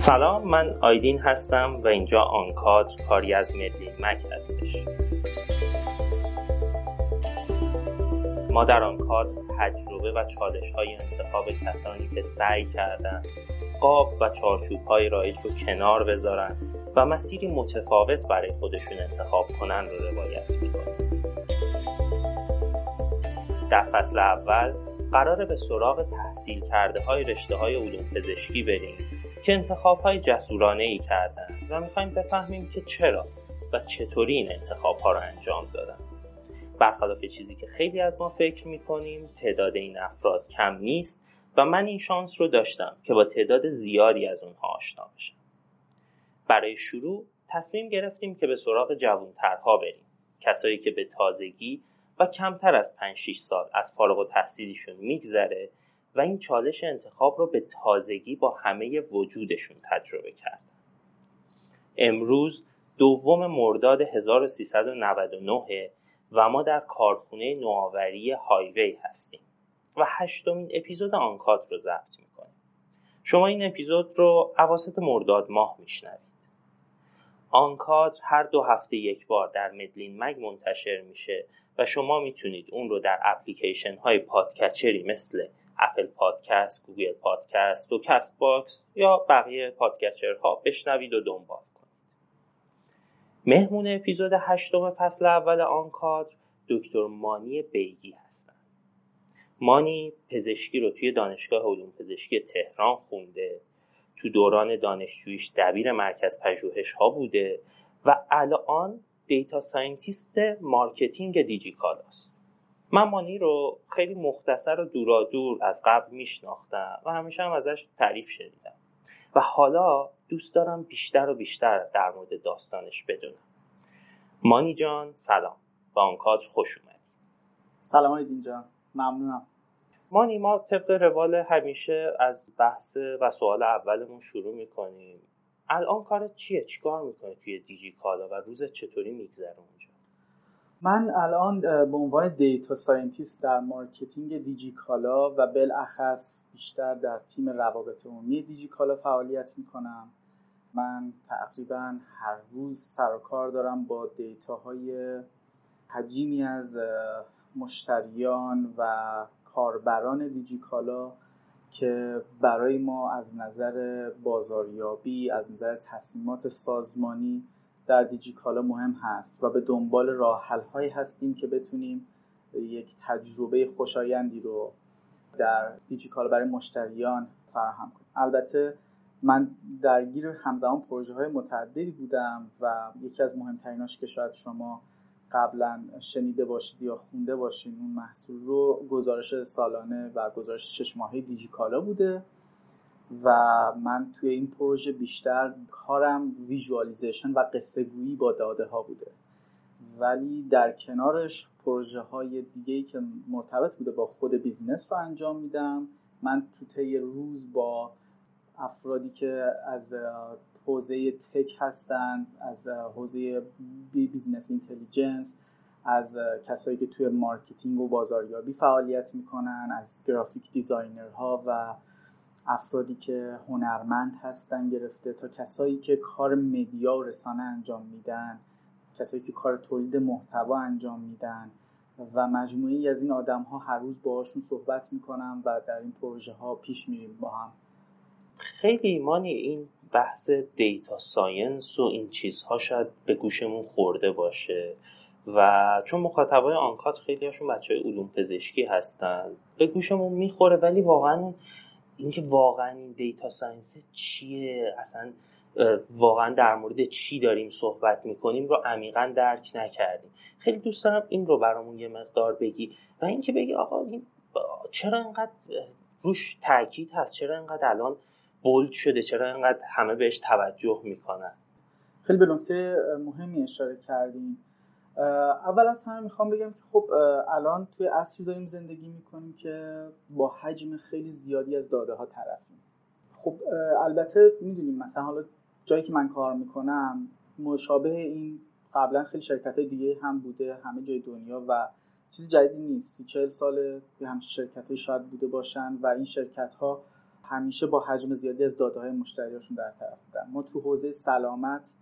سلام من آیدین هستم و اینجا آنکادر کاری از مدلین مک هستش. ما در آنکادر تجربه و چالش های انتخاب کسانی که سعی کردن قاب و چارچوب های رایج رو کنار بذارن و مسیری متفاوت برای خودشون انتخاب کنن رو روایت می‌کنیم در فصل اول قراره به سراغ تحصیل کرده های رشته های علوم پزشکی بریم. که انتخاب های جسورانه ای کردن و می‌خوایم بفهمیم که چرا و چطوری این انتخاب ها رو انجام دادن. برخلاف چیزی که خیلی از ما فکر می‌کنیم تعداد این افراد کم نیست و من این شانس رو داشتم که با تعداد زیادی از اونها آشنا بشم. برای شروع تصمیم گرفتیم که به سراغ جوانترها بریم. کسایی که به تازگی و کمتر از 5 6 سال از فارغ و تحصیلیشون میگذره و این چالش انتخاب رو به تازگی با همه وجودشون تجربه کردن امروز دوم مرداد 1399 و ما در کارخونه نوآوری هایوی هستیم و هشتمین اپیزود آنکات رو ضبط می‌کنیم. شما این اپیزود رو اواسط مرداد ماه میشنوید. آنکادر هر دو هفته یک بار در مدلین‌مگ منتشر میشه و شما می‌تونید اون رو در اپلیکیشن های podcatcher ی مثل اپل پادکست، گوگل پادکست و کست باکس یا بقیه podcatcher ها بشنوید و دنبال کنید. مهمون اپیزود هشتم فصل اول آنکادر دکتر مانی بیگی هستند. مانی پزشکی رو توی دانشگاه علوم پزشکی تهران خونده تو دوران دانشجویش دبیر مرکز پژوهش ها بوده و الان data scientist marketing دیجی‌کالاست من مانی رو خیلی مختصر و دورادور از قبل میشناختم و همیشه هم ازش تعریف شنیدم. و حالا دوست دارم بیشتر و بیشتر در مورد داستانش بدونم. مانی جان سلام. به آنکادر خوش اومدی. سلام آیدین جان. ممنونم. مانی ما طبق روال همیشه از بحث و سوال اولمون شروع می‌کنیم. الان کارت چیه؟ چیکار می‌کنی توی دیجی کالا و روز چطوری میگذره اونجا؟ من الان به عنوان data scientist در marketing دیجی کالا و بالاخص بیشتر در تیم روابط عمومی دیجی کالا فعالیت می‌کنم. من تقریبا هر روز سر و کار دارم با data های حجیمی از مشتریان و کاربران دیجیکالا که برای ما از نظر بازاریابی از نظر تصمیمات سازمانی در دیجیکالا مهم هست و به دنبال راه هایی هستیم که بتونیم یک تجربه خوشایندی رو در دیجیکالا برای مشتریان فراهم کنیم. البته من درگیر همزمان پروژه های متعددی بودم و یکی از مهمتریناش که شاید شما قبلا شنیده باشید یا خونده باشید اون محصول رو گزارش سالانه و گزارش شش ماهه دیجیکالا بوده. و من توی این پروژه بیشتر کارم visualization و قصه گویی با داده ها بوده. ولی در کنارش پروژه های دیگه که مرتبط بوده با خود business رو انجام میدم. من تو طی روز با افرادی که از حوزه tech هستند از حوزه business intelligence از کسایی که توی marketing و بازاریابی فعالیت می‌کنن از graphic designer ها و افرادی که هنرمند هستن گرفته تا کسایی که کار media و رسانه انجام میدن کسایی که کار تولید محتوا انجام میدن و مجموعی از این آدم ها هر روز باهاشون صحبت می‌کنم و در این پروژه ها پیش میریم با هم. خیلی مانی این بحث data science و این چیزها شاید به گوشمون خورده باشه و چون مخاطبای آنکادر خیلی هاشون بچه های علوم پزشکی هستن به گوشمون می‌خوره ولی واقعا اینکه واقعا این data science چیه؟ اصلا واقعا در مورد چی داریم صحبت می‌کنیم رو عمیقا درک نکردیم. خیلی دوست دارم این رو برامون یه مقدار بگی و اینکه بگی آقا این چرا انقدر روش تاکید هست؟ چرا انقدر الان بولد شده؟ چرا اینقدر همه بهش توجه می‌کنن؟ خیلی به نکته مهمی اشاره کردیم اول از همه می‌خوام بگم که خب الان توی عصری داریم زندگی می‌کنیم که با حجم خیلی زیادی از داده ها طرفیم. خب البته می‌دونیم مثلا حالا جایی که من کار می‌کنم مشابه این قبلا خیلی شرکت های دیگه هم بوده همه جای دنیا و چیز جدیدی نیست. سی چهل ساله هم شرکت های شاید بوده باشن و این شرکت ها همیشه با حجم زیادی از داده های مشتریاشون در طرف بودن. ما تو حوزه سلامت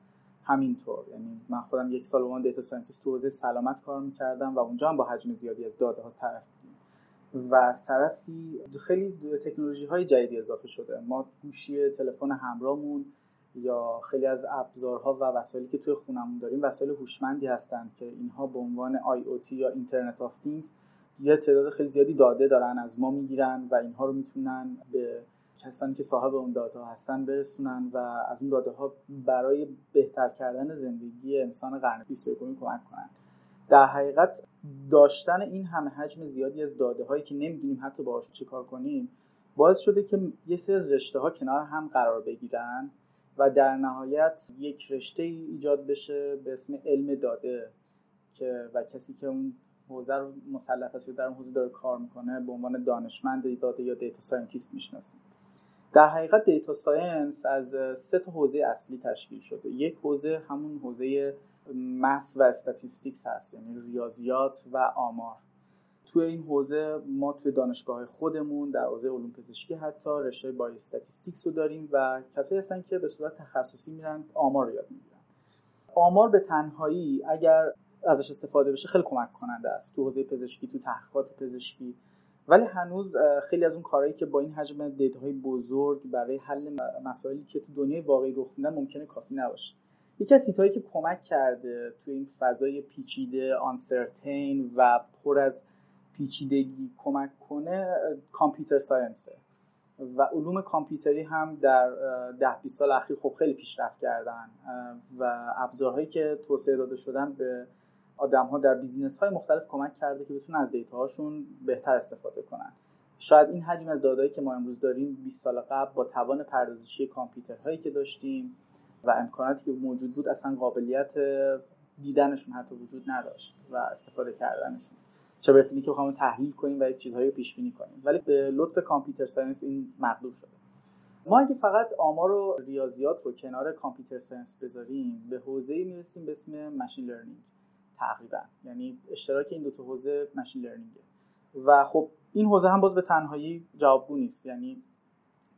همینطور. یعنی من خودم یک سال عنوان data scientist تو حوزه سلامت کار می‌کردم و اونجا هم با حجم زیادی از داده ها طرف بودیم. و از طرفی خیلی تکنولوژی های جدیدی اضافه شده. ما گوشی تلفن همراهمون یا خیلی از ابزارها و وسایلی که توی خونمون داریم وسایل هوشمندی هستند که اینها به عنوان IoT یا Internet of Things یه تعداد خیلی زیادی داده دارن از ما می‌گیرن و اینها رو می‌تونن به کسانی که صاحب اون داده هستن برسونن و از اون داده ها برای بهتر کردن زندگی انسان قرن 21 کمک کنن. در حقیقت داشتن این همه حجم زیادی از داده هایی که نمی‌دونیم حتی باهاش چه کار کنیم باعث شده که یه سری از رشته ها کنار هم قرار بگیرن و در نهایت یک رشته ایجاد بشه به اسم علم داده که و کسی که اون حوزه رو مسلط است در اون حوزه داره کار می‌کنه به عنوان دانشمند داده یا data scientist می‌شناسیم در حقیقت data science از سه تا حوزه اصلی تشکیل شده. یک حوزه همون حوزه math و statistics هست یعنی ریاضیات و آمار. توی این حوزه ما توی دانشگاه خودمون در حوزه علوم پزشکی حتی رشته biostatistics رو داریم و کسایی هستن که به صورت تخصصی میرن آمار رو یاد می‌گیرن. آمار به تنهایی اگر ازش استفاده بشه خیلی کمک کننده است. تو حوزه پزشکی تو تحقیقات پزشکی ولی هنوز خیلی از اون کارهایی که با این حجم دیتاهای بزرگ برای حل مسائلی که تو دنیای واقعی رخ میدن ممکنه کافی نباشه. یکی از هیتایی که کمک کرده تو این فضای پیچیده آنسرتین و پر از پیچیدگی کمک کنه کامپیوتر ساینسه. و علوم کامپیوتری هم در ده 20 سال اخیر خب خیلی پیشرفت کردن و ابزارهایی که توسعه داده شدن به آدم ها در business های مختلف کمک کرده که بتونن از data هاشون بهتر استفاده کنن. شاید این حجم از داده‌هایی که ما امروز داریم 20 سال قبل با توان پردازشی کامپیوترهایی که داشتیم و امکاناتی که موجود بود اصلا قابلیت دیدنشون حتی وجود نداشت و استفاده کردنشون. چه برسه که بخوام تحلیل کنیم و یک چیزهایی رو پیش بینی کنیم. ولی به لطف computer science این مقدور شده. ما اگه فقط آمار و ریاضیات رو کنار computer science بذاریم به حوزه‌ای می‌رسیم به اسم machine learning. تقریبا. یعنی اشتراک این دو تا حوزه machine learning ه و خب این حوزه هم باز به تنهایی جوابگو نیست. یعنی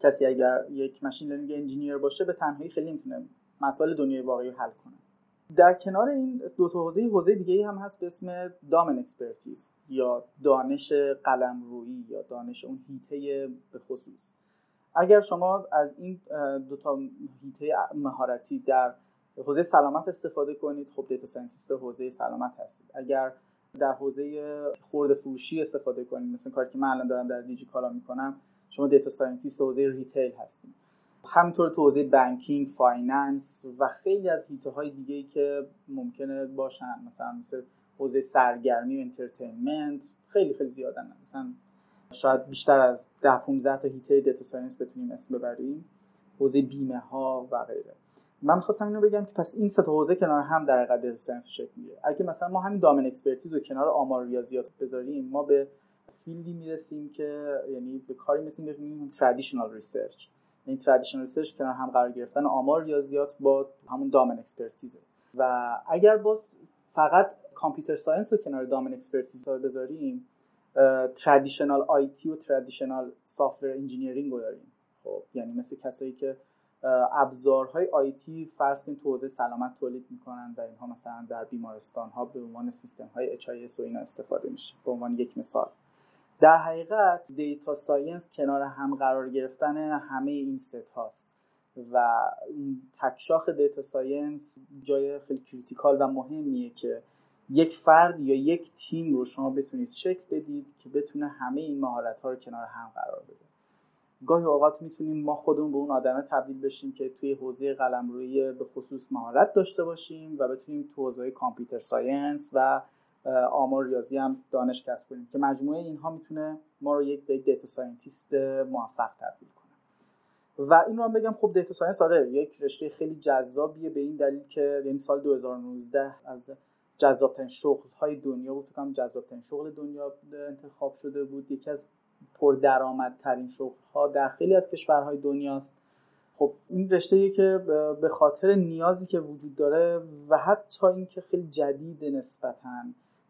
کسی اگر یک machine learning engineer باشه به تنهایی خیلی نمی‌تونه مسائل دنیای واقعی حل کنه. در کنار این دو تا حوزه حوزه دیگه هم هست به اسم domain expertise یا دانش قلمرویی یا دانش اون حیطه به خصوص. اگر شما از این دو تا حیطه مهارتی در حوزه سلامت استفاده کنید. خب data scientist حوزه سلامت هستید. اگر در حوزه خورده فروشی استفاده کنید مثل کاری که من الان دارم در دیجی کالا می‌کنم شما data scientist حوزه retail هستید. همینطور تو حوزه banking finance و خیلی از حیطه های دیگه ای که ممکنه باشن. مثلا مثل حوزه سرگرمی و entertainment خیلی خیلی زیادن. مثلا شاید بیشتر از 10 15 تا حیطه data science بتونیم اسم ببریم. حوزه بیمه ها و غیره. من می‌خواستم اینو بگم که پس این سه حوزه کنار هم در حقیقت data science شکل می‌گیره. اگه مثلا ما همین domain expertise رو کنار آمار ریاضیات بذاریم ما به field ی می‌رسیم که یعنی به کاری مثل میگیم traditional research این traditional research کنار هم قرار گرفتن آمار ریاضیات با همون domain expertise ه و اگر باز فقط computer science رو کنار domain expertise رو بذاریم traditional IT و traditional software engineering رو داریم. خب یعنی مثل کسایی که ابزارهای IT فرض کنید تو سلامت تولید می‌کنن و اینها مثلا در بیمارستان ها به عنوان سیستم های HIS و اینا استفاده میشه به عنوان یک مثال. در حقیقت data science کنار هم قرار گرفتن همه این سه تاست و تکشاخ data science جای خیلی critical و مهمیه که یک فرد یا یک تیم رو شما بتونید شکل بدید که بتونه همه این مهارت ها رو کنار هم قرار بده. گاهی اوقات می‌تونیم ما خودمون به اون آدمه تبدیل بشیم که توی حوزه قلمرویی به خصوص مهارت داشته باشیم و بتونیم تو حوزه computer science و آمار ریاضی هم دانش کسب کنیم که مجموعه اینها می‌تونه ما رو یک به data scientist موفق تبدیل کنه. و این رو هم بگم خب data science آره یک رشته خیلی جذابیه به این دلیل که یعنی سال 2019 از جذابترین شغل های دنیا بود فکر جذابترین شغل دنیا انتخاب شده بود. یکی از پردرآمدترین شغل ها در خیلی از کشورهای دنیاست. خب این رشته که به خاطر نیازی که وجود داره و حتی اینکه خیلی جدید نسبتا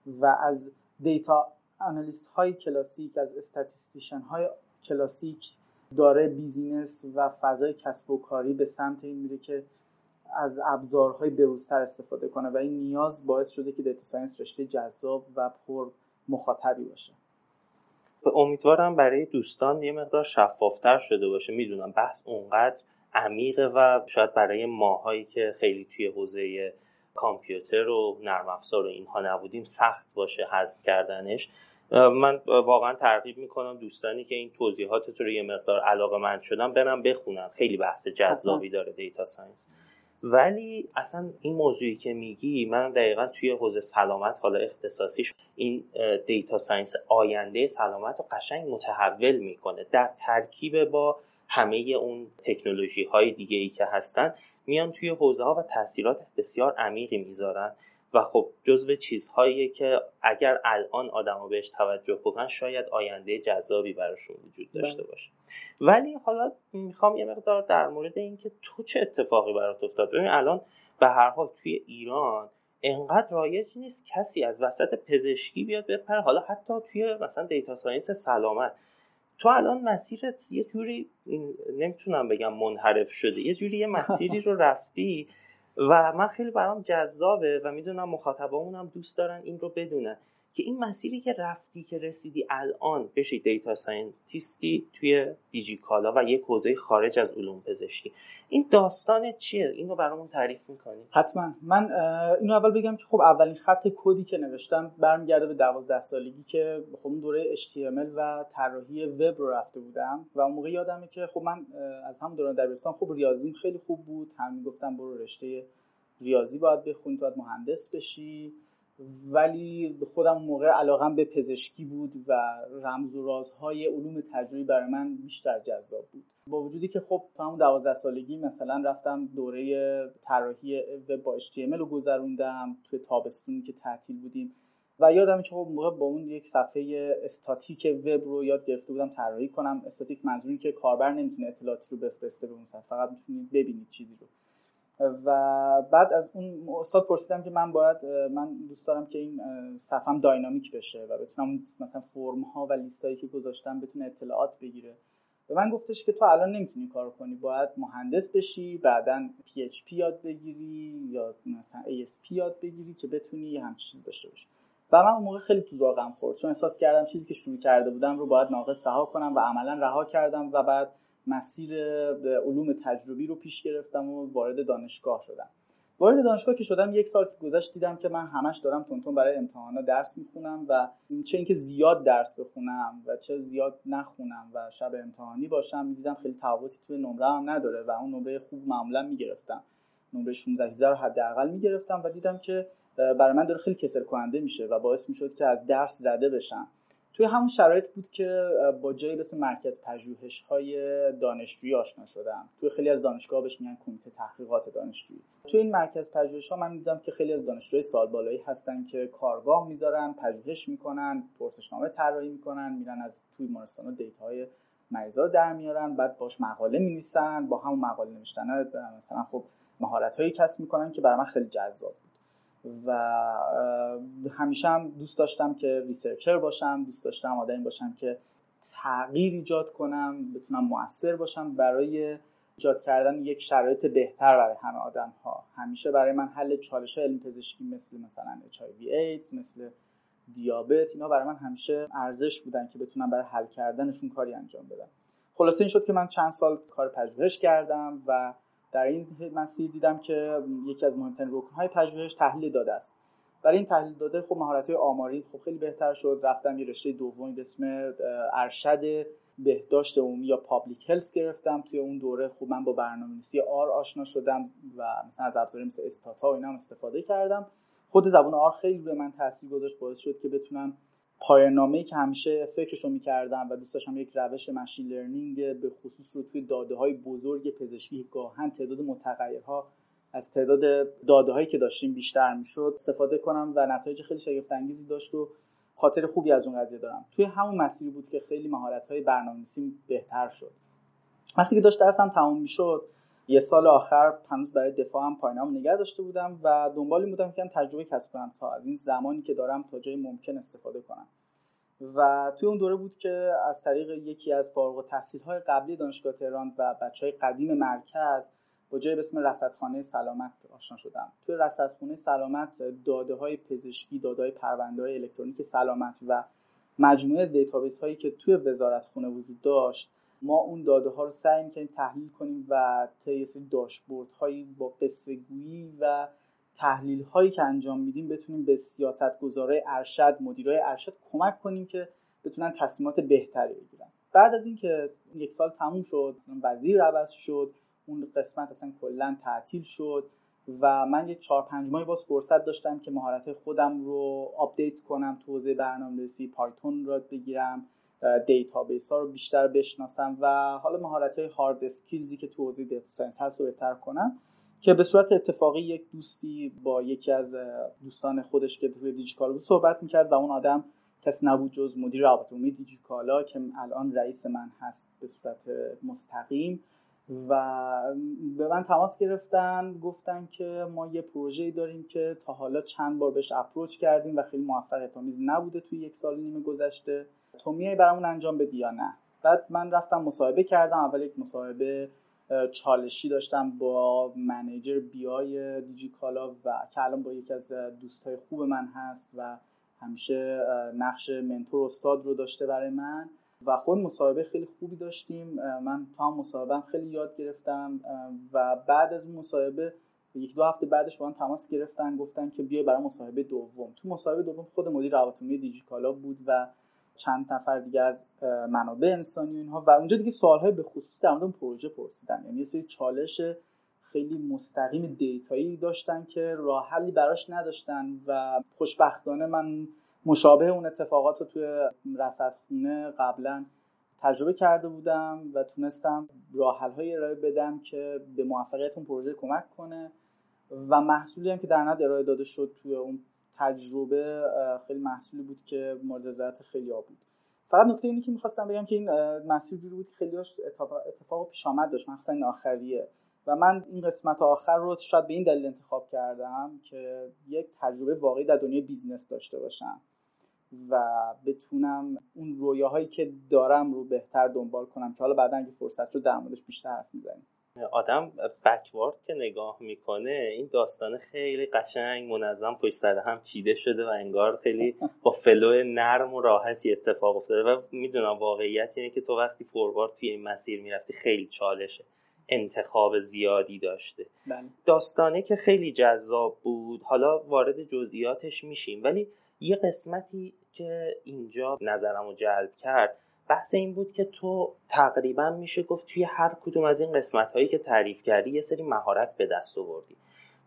و از data analyst های کلاسیک از statistician های کلاسیک داره business و فضای کسب و کاری به سمت این میره که از ابزارهای بروزتر استفاده کنه و این نیاز باعث شده که data science رشته جذاب و پر مخاطبی باشه. امیدوارم برای دوستان یه مقدار شفافتر شده باشه. می‌دونم بحث اونقدر عمیقه و شاید برای ماهایی که خیلی توی حوزه کامپیوتر و نرم افزار و اینها نبودیم سخت باشه حذف کردنش. من واقعا ترغیب می‌کنم دوستانی که این توضیحات رو یه مقدار علاقه‌مند شدن برن بخونن خیلی بحث جذابی داره data science. ولی اصلا این موضوعی که میگی من دقیقا توی حوزه سلامت حالا اختصاصیش این data science آینده سلامت رو قشنگ متحول می‌کنه. در ترکیب با همه اون تکنولوژی های دیگه ای که هستن میان توی حوزه ها و تاثیرات بسیار عمیقی می‌ذارن. و خب جزو چیزهایی که اگر الان آدما بهش توجه بکنن شاید آینده جذابی براشون وجود داشته بله. باشه. ولی حالا می‌خوام یه مقدار در مورد اینکه تو چه اتفاقی برات افتاد. ببین الان به هر حال توی ایران انقدر رایج نیست کسی از وسط پزشکی بیاد بپره. حالا حتی توی مثلا data science سلامت. تو الان مسیرت یه جوری نمی‌تونم بگم منحرف شده یه جوری یه مسیری رو رفتی و من خیلی برام جذابه و می‌دونم مخاطبامون هم دوست دارن این رو بدونن. که این مسیری که رفتی که رسیدی الان بشی دیتا ساینتیستی توی دیجیکالا و یک حوزه خارج از علوم پزشکی. این داستان چیه؟ اینو برامون تعریف می‌کنی؟ حتما. من اینو اول بگم که خب اولین خط کدی که نوشتم برمیگرده به دوازده سالگی که خب اون دوره HTML و طراحی وب رو رفته بودم و اون موقع یادمه که خب من از همون دوران دبیرستان خب ریاضیم خیلی خوب بود. هم می‌گفتم برو رشته ریاضی باید بخونی باید مهندس بشی. ولی خودم اون موقع علاقم به پزشکی بود و رمز و رازهای علوم تجربی برای من بیشتر جذاب بود. با وجودی که خب تا همون دوازده سالگی مثلا رفتم دوره طراحی وب با HTML رو گذروندم توی تابستونی که تعطیل بودیم و یادم که خب موقع با اون یک صفحه استاتیک وب رو یاد گرفته بودم طراحی کنم. استاتیک منظوری که کاربر نمی‌تونه اطلاعاتی رو بفرسته به اون صفحه فقط می‌تونید ببینید چیزی رو. و بعد از اون استاد پرسیدم که من باید من دوست دارم که این صفم داینامیک بشه و بتونم مثلا فرم ها و لیست که گذاشتم بتونه اطلاعات بگیره. به من گفتش که تو الان نمی‌تونی کار کنی باید مهندس بشی بعدا PHP یاد بگیری یا مثلا ASP یاد بگیری که بتونی همچین چیز داشته باشی. و من اون موقع خیلی تو ذوقم خورد چون احساس کردم چیزی که شروع کرده بودم رو باید ناقص رها کنم و عملا رها کردم و بعد مسیر علوم تجربی رو پیش گرفتم و وارد دانشگاه شدم. وارد دانشگاه که شدم یک سال که گذشت دیدم که من همش دارم تونتون برای امتحانا درس می‌خونم و چه اینکه زیاد درس بخونم و چه زیاد نخونم و شب امتحانی باشم دیدم خیلی تفاوتی توی نمره هم نداره و اون نمره خوب معمولا می‌گرفتم. نمره 16 17 رو حداقل می‌گرفتم و دیدم که برای من داره خیلی کسل کننده میشه و باعث می‌شد که از درس زده بشم. توی همون شرایط بود که با جایی مثل مرکز پژوهش های دانشجویی آشنا شدم. توی خیلی از دانشگاه بهش میگن کمیته تحقیقات دانشجویی. توی این مرکز پژوهش ها من دیدم که خیلی از دانشجوی سال بالایی هستن که کارگاه می‌ذارن پژوهش می‌کنن پرسشنامه طراحی می‌کنن میرن از توی بیمارستان دیتا های مریضا رو در میارن بعد باش مقاله می‌نویسن با همون مقاله نوشتن مثلا خب مهارت هایی کسب می‌کنن که برای من خیلی جذاب و همیشه هم دوست داشتم که ریسرچر باشم دوست داشتم آدمی باشم که تغییر ایجاد کنم بتونم موثر باشم برای ایجاد کردن یک شرایط بهتر برای همه آدم ها همیشه برای من حل چالش علم پزشکی مثل مثلا HIV AIDS مثل دیابت اینا برای من همیشه ارزش بودن که بتونم برای حل کردنشون کاری انجام بدم. خلاصه این شد که من چند سال کار پژوهش کردم و در این مسیر دیدم که یکی از مهمترین رکنهای پژوهش تحلیل داده است. برای این تحلیل داده خب مهارت آماری خب خیلی بهتر شد. رفتم یه رشته دومی به اسم ارشد بهداشت عمومی یا public health گرفتم. توی اون دوره خوب من با برنامه‌نویسی R آشنا شدم و مثلا از ابزاری مثل Stata و اینا هم استفاده کردم. خود زبان R خیلی روی من تاثیر گذاشت باعث شد که بتونم پایان‌نامه‌ای که همیشه فکرشو می‌کردم و دوست داشتم یک روش machine learning به خصوص رو توی داده های بزرگ پزشکی گاهن تعداد متغیرها از تعداد داده هایی که داشتیم بیشتر می‌شد استفاده کنم و نتایج خیلی شگفت انگیزی داشت و خاطر خوبی از اون قضیه دارم. توی همون مسیری بود که خیلی مهارت های بهتر شد. وقتی که داشت درسم تموم می‌شد یه سال آخر هنوز برای دفاعم پایینام نگه داشته بودم و دنبال بودم که تجربه کسب کنم تا از این زمانی که دارم تا جای ممکن استفاده کنم. و توی اون دوره بود که از طریق یکی از فارغ التحصیل های قبلی دانشگاه تهران و بچه های قدیم مرکز با جایی به اسم رصدخانه سلامت آشنا شدم. توی رصدخانه سلامت داده های پزشکی داده های پرونده های الکترونیک سلامت و مجموعه database هایی که توی وزارت خونه وجود داشت ما اون داده ها رو سعی می‌کنیم تحلیل کنیم و طی سری داشبورد هایی با قصه گویی و تحلیل هایی که انجام میدیم بتونیم به سیاست گذاره ارشد مدیرای ارشد کمک کنیم که بتونن تصمیمات بهتری بگیرن. بعد از اینکه یک سال تموم شد وزیر عوض شد اون قسمت اصلا کلا تعطیل شد و من یه چهار پنج ماهی باز فرصت داشتم که مهارت خودم رو update کنم تو حوزه برنامه‌نویسی Python را بگیرم. database ها رو بیشتر بشناسم و حالا مهارت های hard skills ی که تو حوزه data science هست رو بهتر کنم که به صورت اتفاقی یک دوستی با یکی از دوستان خودش که توی دیجیکالا بود صحبت می‌کرد و اون آدم کسی نبود جز مدیر روابط عمومی دیجیکالا که الان رئیس من هست به صورت مستقیم و به من تماس گرفتن گفتن که ما یه پروژه داریم که تا حالا چند بار بهش اپروچ کردیم و خیلی موفقیت آمیز نبوده توی یک سال نیمه گذشته. تو میای برامون انجام بدی یا نه؟ بعد من رفتم مصاحبه کردم اول یک مصاحبه چالشی داشتم با منیجر بیای دیجیکالا و که الان با یکی از دوستای خوب من هست و همیشه نقش منتور استاد رو داشته برای من و خود مصاحبه خیلی خوبی داشتیم. من تا هم خیلی یاد گرفتم و بعد از مصاحبه یک دو هفته بعدش با من تماس گرفتن گفتن که بیای برای مصاحبه دوم. تو مصاحبه دوم خود مدیر روابط دیجیکالا بود و چند نفر دیگه از منابع انسانی و اینها. و اونجا دیگه سوالهای به خصوص در مورد پروژه پرسیدن. یعنی یه سری چالش خیلی مستقیم دیتایی داشتن که راه حلی براش نداشتن و خوشبختانه من مشابه اون اتفاقات رو توی رصدخونه قبلا تجربه کرده بودم و تونستم راه های ارائه بدم که به موفقیت اون پروژه کمک کنه. و محصولی هم که در نهایت ارائه داده شد توی اون تجربه خیلی محصولی بود که مورد رضایت خیلی ها بود. فقط نکته اینی که می‌خواستم بگم که این مسیر جوری بود که خیلی اتفاق پیش آمد داشت مخصوصا این آخریه. و من این قسمت آخر رو شاید به این دلیل انتخاب کردم که یک تجربه واقعی در دنیای business داشته باشم و بتونم اون رویاهایی که دارم رو بهتر دنبال کنم که حالا بعدا اگه فرصت رو در موردش بیشتر حرف می‌زنیم. آدم بکوارد که نگاه می‌کنه این داستان خیلی قشنگ منظم پشت سر هم چیده شده و انگار خیلی با فلو نرم و راحتی اتفاق افتاده و می‌دونم واقعیت اینه که تو وقتی فوروارد توی این مسیر می‌رفتی خیلی چالشه انتخاب زیادی داشته بله. داستانه که خیلی جذاب بود حالا وارد جزئیاتش میشیم ولی یه قسمتی که اینجا نظرم رو جلب کرد بحث این بود که تو تقریبا میشه گفت توی هر کدوم از این قسمت هایی که تعریف کردی یه سری مهارت به دست آوردی.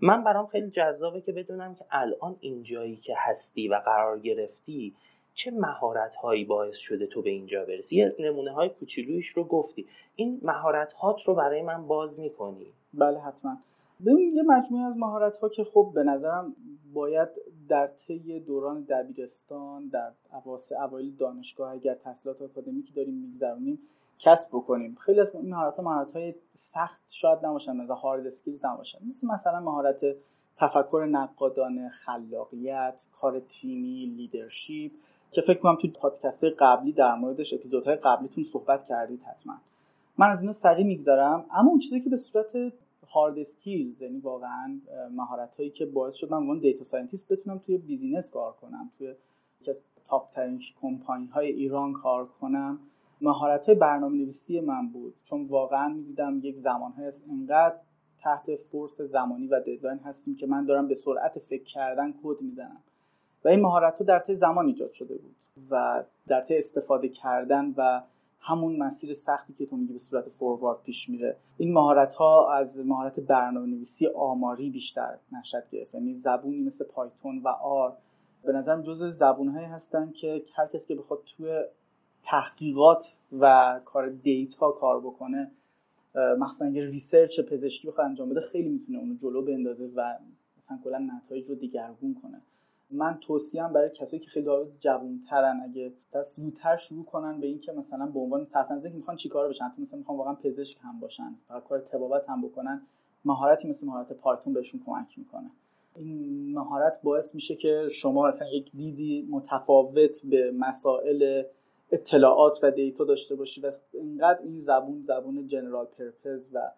من برام خیلی جذابه که بدونم که الان اینجایی که هستی و قرار گرفتی چه مهارت هایی باعث شده تو به اینجا برسی؟ یه نمونه های کوچولویش رو گفتی. این مهارت هات رو برای من باز می‌کنی. بله حتما. ببین یه مجموعه از مهارت ها که خب به نظرم باید در طی دوران دبیرستان در اوایل دانشگاه اگر تحصیلات آکادمیکی داریم میگذرونیم کسب بکنیم. خیلی از این مهارت ها مهارت های سخت شاید نباشن مثلا hard skills نباشن. مثل مثلا مهارت تفکر نقادانه خلاقیت کار تیمی leadership که فکر کنم تو پادکست قبلی در موردش اپیزودهای قبلیتون صحبت کردید حتما. من از اینو سریع میگذرم. اما اون چیزی که به صورت hard skills یعنی واقعا مهارت هایی که باعث شد من data scientist بتونم توی business کار کنم توی یکی از top ترین کمپانی های ایران کار کنم. مهارت های برنامه نویسی من بود چون واقعا می‌دیدم یک زمان از انقدر تحت force زمانی و deadline هستیم که من دارم به سرعت فکر کردن کد می‌زنم. و این مهارت ها در طی زمان ایجاد شده بود و در طی استفاده کردن و همون مسیر سختی که تو میگی به صورت forward پیش میره. این مهارت ها از مهارت برنامه نویسی آماری بیشتر نشأت گرفت. یعنی زبونی مثل Python و R به نظرم جز زبون هایی هستن که هر کسی که بخواد توی تحقیقات و کار data کار بکنه مخصوصا اگه research پزشکی بخواد انجام بده خیلی می‌تونه اونو جلو بندازه و مثلا کلا نتایج رو دیگرگون کنه. من توصیم برای کسایی که خیلی جوان ترن اگه دست زودتر شروع کنن به اینکه مثلا به عنوان صرف نظر می‌خوان چیکار بشن؟ مثلا می‌خوان واقعا پزشک هم باشن فقط کار تبابت هم بکنن مهارتی مثل مهارت پایتون بهشون کمک می‌کنه. این مهارت باعث میشه که شما اصلا یک دیدی متفاوت به مسائل اطلاعات و دیتا داشته باشی و اینقدر این زبون زبون جنرال پرپز و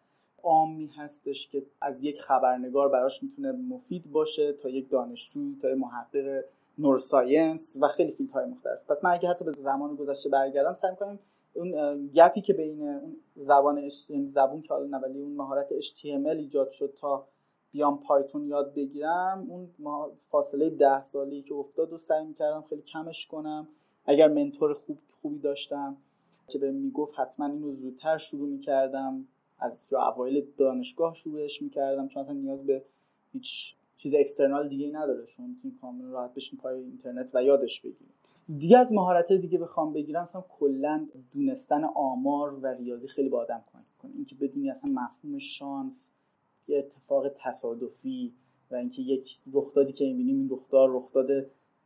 عامی هستش که از یک خبرنگار براش می‌تونه مفید باشه تا یک دانشجوی تا یک محقق neuroscience و خیلی field های مختلف. پس من اگه حتی به زمان گذشته برگردم سعی کنم اون gap ی که بین اون زبان یعنی زبون که حالا ولی اون مهارت HTML ایجاد شد تا بیام Python یاد بگیرم اون فاصله ده سالی که افتاد و سعی می‌کردم خیلی کمش کنم. اگر mentor خوب خوبی داشتم که بهم می‌گفت حتما اینو زودتر شروع می‌کردم. از یا اوایل دانشگاه شروعش می‌کردم چون اصلا نیاز به هیچ چیز اکسترنال دیگه نداره شما می‌تونید کاملا راحت بشین پای اینترنت و یادش بگیرید. دیگه از مهارت دیگه بخوام بگیرم اصلا کلا دونستن آمار و ریاضی خیلی با آدم کمک کنه اینکه بدونی اصلا مفهوم شانس یه اتفاق تصادفی و اینکه یک رخدادی که می‌بینیم این رخدار رخداد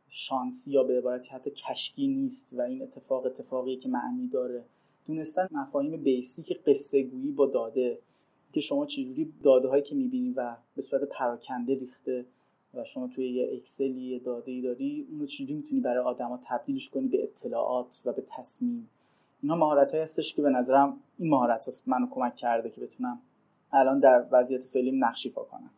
شانسی یا به عبارتی حتی کشکی نیست و این اتفاق اتفاقی که معنی داره. دونستن مفاهیم بیسیک قصه گویی با داده که شما چجوری داده هایی که می‌بینی و به صورت پراکنده ریخته و شما توی یه اکسلی داده ای داری اونو چجوری می‌تونی برای آدما تبدیلش کنی به اطلاعات و به تصمیم؟ اینا مهارت هستش که به نظرم این مهارت هست منو کمک کرده که بتونم الان در وضعیت فعلیم نقشیفا کنم.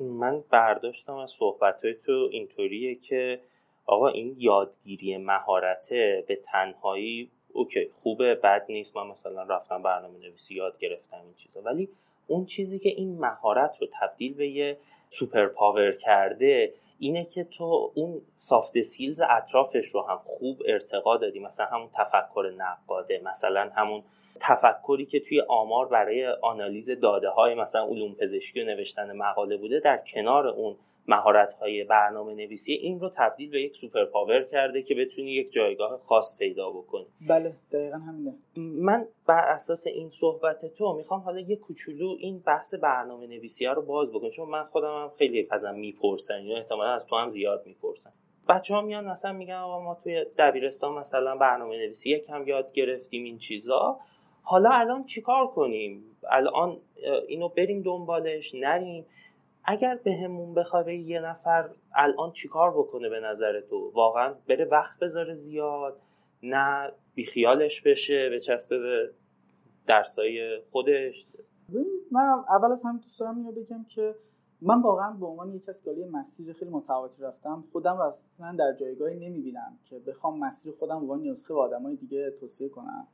من برداشتم از صحبت تو اینطوریه که آقا این یادگیری مهارته به تنهایی اوکی خوبه بد نیست من مثلا رفتم برنامه نویسی یاد گرفتم این چیزا. ولی اون چیزی که این مهارت رو تبدیل به یه superpower کرده اینه که تو اون soft skills اطرافش رو هم خوب ارتقا دادی. مثلا همون تفکر نقادانه مثلا همون تفکری که توی آمار برای آنالیز داده های مثلا علوم پزشکی و نوشتن مقاله بوده در کنار اون مهارت های برنامه نویسی این رو تبدیل به یک superpower کرده که بتونی یک جایگاه خاص پیدا بکنی. بله دقیقا همینه. من بر اساس این صحبت تو می‌خوام حالا یه کوچولو این بحث برنامه نویسی رو باز بکنم چون من خودم هم خیلی ازم می‌پرسن یا احتمالا از تو هم زیاد می‌پرسن. بچه ها میان مثلا میگن آقا ما توی دبیرستان مثلا برنامه نویسی یکم یاد گرفتیم این چیزا. حالا الان چیکار کنیم؟ الان اینو بریم دنبالش نریم. اگر بهمون به بخوای یه نفر الان چیکار بکنه به نظر تو؟ واقعا بره وقت بذاره زیاد نه بیخیالش بشه به چسبه به درسای خودش. من اول از همین دوست دارم اینو بگم که من واقعا به عنوان یک از مسیر خیلی متفاوتی رفتم خودم رو اصلا در جایگاهی نمی‌بینم که بخوام مسیر خودم عنوان نسخه به آدمای دیگه توصیه کنم.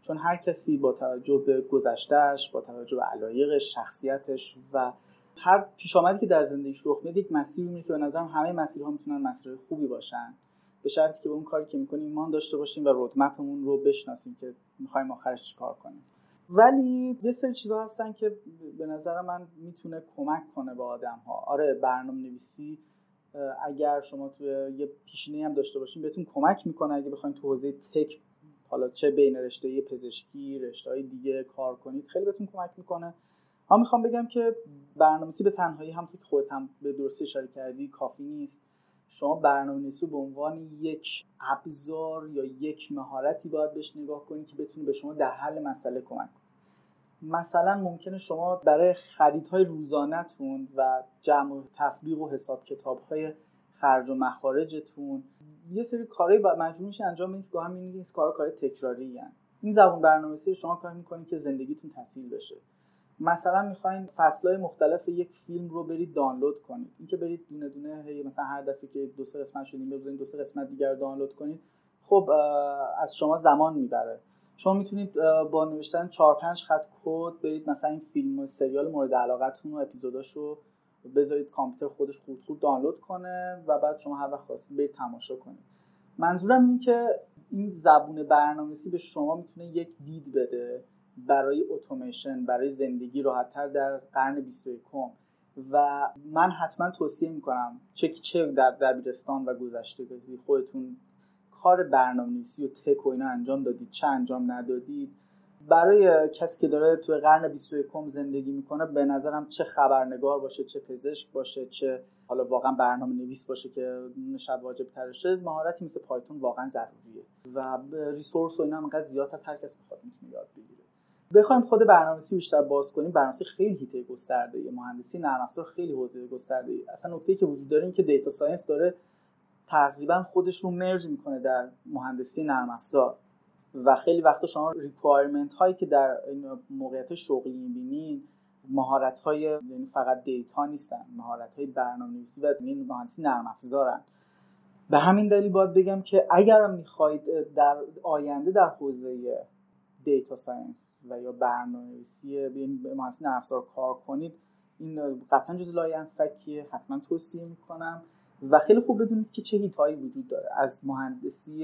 چون هر کسی با توجه به گذشتهش با توجه به علایقش شخصیتش و هر پیش آمدی که در زندگیش رخ میاد یک مسیری میره که به نظرم همه مسیرها می‌تونن مسیر خوبی باشن. به شرطی که به اون کاری که می‌کنیم ایمان داشته باشیم و رودمپمون رو بشناسیم که می‌خوایم آخرش چیکار کنیم. ولی یه سری چیزها هستن که به نظر من می‌تونه کمک کنه به آدم ها آره برنامه نویسی اگر شما توی یه پیشینه هم داشته باشین بهتون کمک می‌کنه اگه بخواید تو حوزه تک حالا چه بین رشته پزشکی رشته های دیگه کار کنید خیلی بهتون کمک می‌کنه. اما می‌خوام بگم که برنامه‌نویسی به تنهایی همونطور که خودت هم به درستی اشاره کردی کافی نیست. شما برنامه‌نویسی به عنوان یک ابزار یا یک مهارتی باید بهش نگاه کنید که بتونه به شما در حل مسئله کمک کنه. مثلا ممکنه شما برای خریدهای روزانهتون و جمع و تفریق و حساب کتابهای خرج و مخارجتون یه سری کارهای مجبور انجام بدید که گاهی این کارا کار تکراری هن. این زبون برنامه‌نویسی شما کار می‌کنید که زندگیتون تسهیل بشه. مثلا می‌خواین فصلهای مختلف یک فیلم رو برید دانلود کنید. اینکه برید دونه دونه هی مثلا هر دفعه که دو سه قسمت شدیم بزنید دو سه قسمت دیگر رو دانلود کنید. خب از شما زمان می‌بره. شما می‌تونید با نوشتن 4 5 خط کد برید مثلا این فیلم و سریال مورد علاقتون و اپیزوداش رو بذارید کامپیوتر خودش خود خود دانلود کنه و بعد شما هر وقت خواستید برید تماشا کنید. منظورم این که این زبون برنامه‌نویسی به شما می‌تونه یک دید بده. برای اتوماسیون برای زندگی راحتتر در قرن 21 و من حتما توصیه می‌کنم چه چه در دبیرستان و گذشته خودتون کار برنامه‌نویسی و tech و اینا انجام دادید چه انجام ندادید. برای کسی که داره توی قرن 21 زندگی می‌کنه به نظرم چه خبرنگار باشه چه پزشک باشه چه حالا واقعا برنامه نویس باشه که شب واجب ترشه مهارتی مثل Python واقعا ضروریه. و resource و اینا هم زیاد هست هر کس بخواد می‌تونه یاد بگیره. بخوایم خود برنامه‌نویسی بیشتر باز کنیم برنامه‌نویسی خیلی حیطه گسترده مهندسی نرم افزار خیلی حوزه گسترده اصلا نکته که وجود داره این که data science داره تقریبا خودش رو merge می‌کنه در مهندسی نرم افزار. و خیلی وقتا شما requirement هایی که در موقعیت شغلی می‌بینین مهارت های یعنی فقط data نیستن مهارت های برنامه‌نویسی و مهندسی نرم افزارن. به همین دلیل باید بگم که اگر می‌خواهید در آینده در حوزه data science و یا برنامه‌نویسی مهندسی نرم افزار کار کنید. این قطعا جزء لاینفکیه حتما توصیه می‌کنم. و خیلی خوب بدونید که چه حیطه‌هایی وجود داره. از مهندسی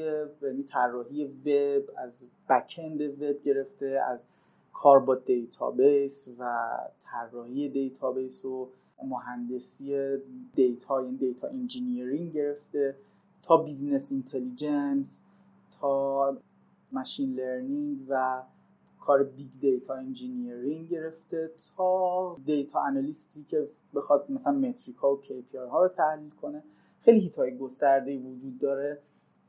یعنی طراحی وب از backend وب گرفته از کار با database و طراحی database و مهندسی data این data engineering گرفته تا business intelligence تا machine learning و کار big data engineering گرفته تا data analyst ی که بخواد مثلا metric ها و KPI ها رو تحلیل کنه. خیلی حیطه‌های گسترده وجود داره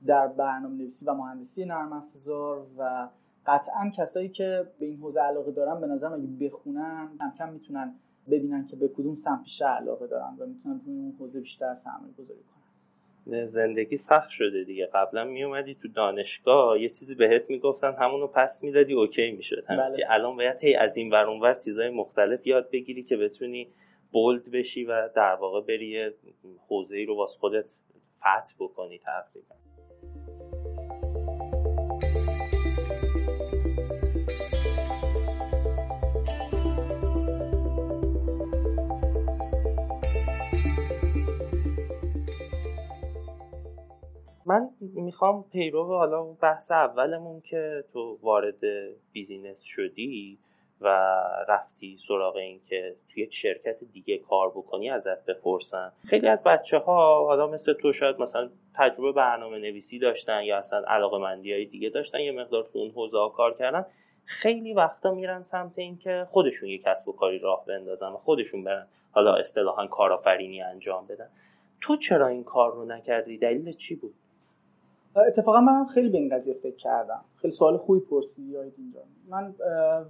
در برنامه نویسی و مهندسی نرم افزار و قطعا کسایی که به این حوزه علاقه دارن به نظرم اگه بخونن کم کم می‌تونن ببینن که به کدوم سمت علاقه دارن و می‌تونن توی اون حوزه بیشتر سرمایه گذاری کنن. زندگی سخت شده دیگه. قبلا می اومدی تو دانشگاه یه چیزی بهت می‌گفتن همونو پس می‌دادی OK می‌شد. بله. الان باید هی از این ور اونور چیزای مختلف یاد بگیری که بتونی بولد بشی و در واقع بری حوزه ای رو واس خودت فتح بکنی تقریبا. من می‌خوام پیرو حالا بحث اولمون که تو وارد بیزینس شدی و رفتی سراغ این که توی یک شرکت دیگه کار بکنی ازت بپرسن. خیلی از بچه ها حالا مثل تو شاید مثلا تجربه برنامه نویسی داشتن یا اصلا علاقه مندی های دیگه داشتن یه مقدار تو اون حوزه کار کردن. خیلی وقتا میرن سمت این که خودشون یه کسب و کاری راه بندازن و خودشون برن حالا اصطلاحا کارآفرینی انجام بدن. تو چرا این کار رو نکردی؟ دلیل چی بود؟ اتفاقا من خیلی به این قضیه فکر کردم. خیلی سوال خوبی پرسیدی اینجا. من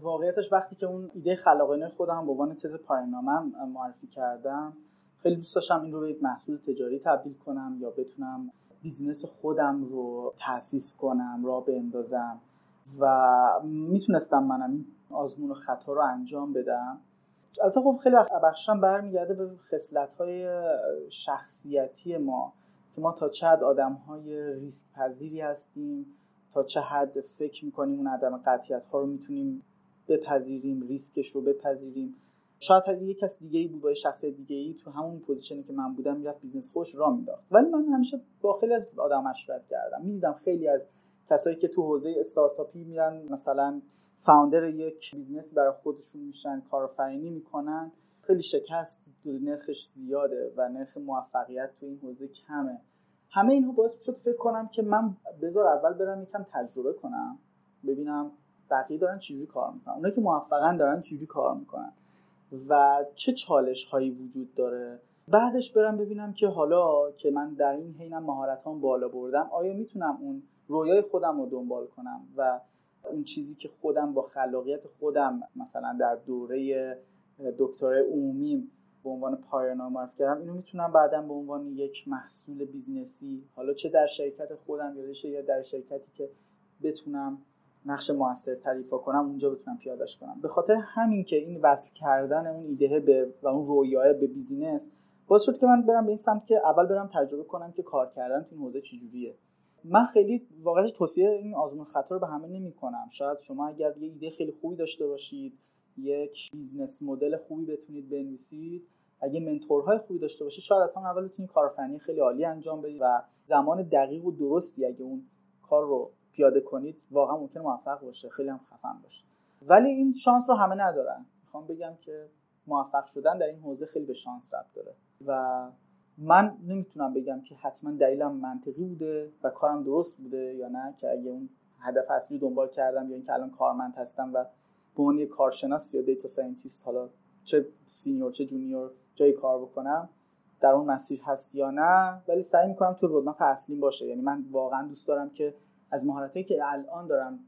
واقعیتش وقتی که اون ایده خلاقانه خودم به عنوان تز پایان‌نامه‌ام معرفی کردم خیلی دوست داشتم این رو به یک محصول تجاری تبدیل کنم یا بتونم business خودم رو تاسیس کنم راه بندازم و می‌تونستم منم این آزمون و خطا رو انجام بدم. البته خب خیلی بخشم برمیگرده به خصلت های شخصیتی ما. که ما تا چه حد آدم های ریسک پذیری هستیم تا چه حد فکر می‌کنیم اون عدم قطعیت ها رو می‌تونیم بپذیریم ریسکش رو بپذیریم. شاید یک کس دیگه ای بود با شخصیت دیگه ای تو همون position ی که من بودم می‌رفت business خودش راه می‌نداخت ولی من همیشه با خیلی از آدم مشورت کردم. می‌دیدم خیلی از کسایی که تو حوزه استارتاپی میرن مثلا founder یک business ی برای خودشون میشن کارآفرینی می‌کنن. خیلی شکست نرخش زیاده و نرخ موفقیت تو این حوزه کمه. همه اینها باعث شد فکر کنم که من بذار اول برم یکم تجربه کنم ببینم بقیه دارن چجوری کار می‌کنن. اونایی که موفقن دارن چجوری کار می‌کنن و چه چالش هایی وجود داره. بعدش برم ببینم که حالا که من در این حینم مهارت بالا بردم آیا می‌تونم اون رویای خودم رو دنبال کنم و اون چیزی که خودم با خلاقیت خودم مثلا در دوره دکترای عمومی به عنوان پایان معرفی کردم اینو می‌تونم بعدا به عنوان یک محصول business ی حالا چه در شرکت خودم یا در شرکتی که بتونم نقش موثر تعریف کنم اونجا بتونم پیادش کنم. به خاطر همین که این وصل کردن اون ایده به و اون رویا به business باعث شد که من برم به این سمت که اول برم تجربه کنم که کار کردن تو این حوزه چجوریه. من خیلی واقعا توصیه این آزمون خطا رو به همه نمی کنم شاید شما اگر یه ایده خیلی خوبی داشته باشید یک business model خوبی بتونید بنویسید. اگه mentor های خوبی داشته باشید شاید اصلا اول بتونید کارآفرینی خیلی عالی انجام بدید و زمان دقیق و درستی اگه اون کار رو پیاده کنید واقعا ممکن موفق باشه. خیلی هم خفن باشه. ولی این شانس رو همه ندارن. می‌خوام بگم که موفق شدن در این حوزه خیلی به شانس ربط داره. و من نمی‌تونم بگم که حتما دلیلم منطقی بوده و کارم درست بوده یا نه که اگه اون هدف اصلی دنبال کردم یا اینکه الان کارمند هستم و به عنوان کارشناس یا data scientist حالا چه senior چه junior جایی کار بکنم در اون مسیر هست یا نه ولی سعی می‌کنم تو roadmap اصلیم باشه. یعنی من واقعا دوست دارم که از مهارتایی که الان دارم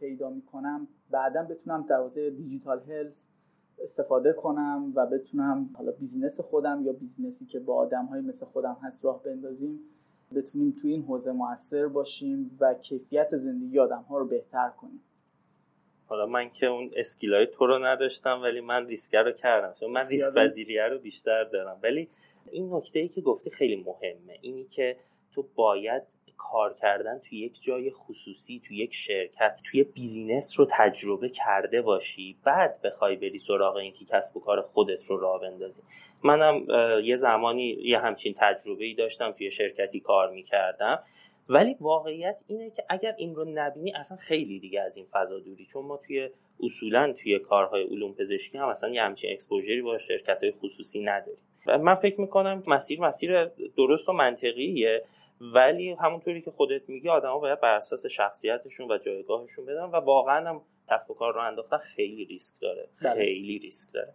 پیدا می‌کنم بعدا بتونم در حوزه digital health استفاده کنم و بتونم حالا business خودم یا business ی که با آدم های مثل خودم هست راه بندازیم بتونیم تو این حوزه موثر باشیم و کیفیت زندگی آدم ها رو بهتر کنیم. حالا من که اون skill ای تو رو نداشتم ولی من ریسکه رو کردم. چون من ریسک‌پذیریه رو بیشتر دارم. ولی این نکته ای که گفتی خیلی مهمه. اینی که تو باید کار کردن توی یک جای خصوصی توی یک شرکت توی business رو تجربه کرده باشی. بعد بخوای بری سراغ اینکه کسب و کار خودت رو راه بندازی. منم یه زمانی یه همچین تجربه ای داشتم توی شرکتی کار می‌کردم. ولی واقعیت اینه که اگر این رو نبینی اصلا خیلی دیگه از این فضا دوری. چون ما توی اصولا توی کارهای علوم پزشکی هم اصلا یه همچین اکسپوژری با شرکت های خصوصی نداریم. من فکر می‌کنم مسیر مسیر درست و منطقیه ولی همونطوری که خودت میگی آدما باید بر اساس شخصیتشون و جایگاهشون بدن و واقعا هم کسب و کار رو انداختن خیلی ریسک داره. بله. خیلی ریسک داره.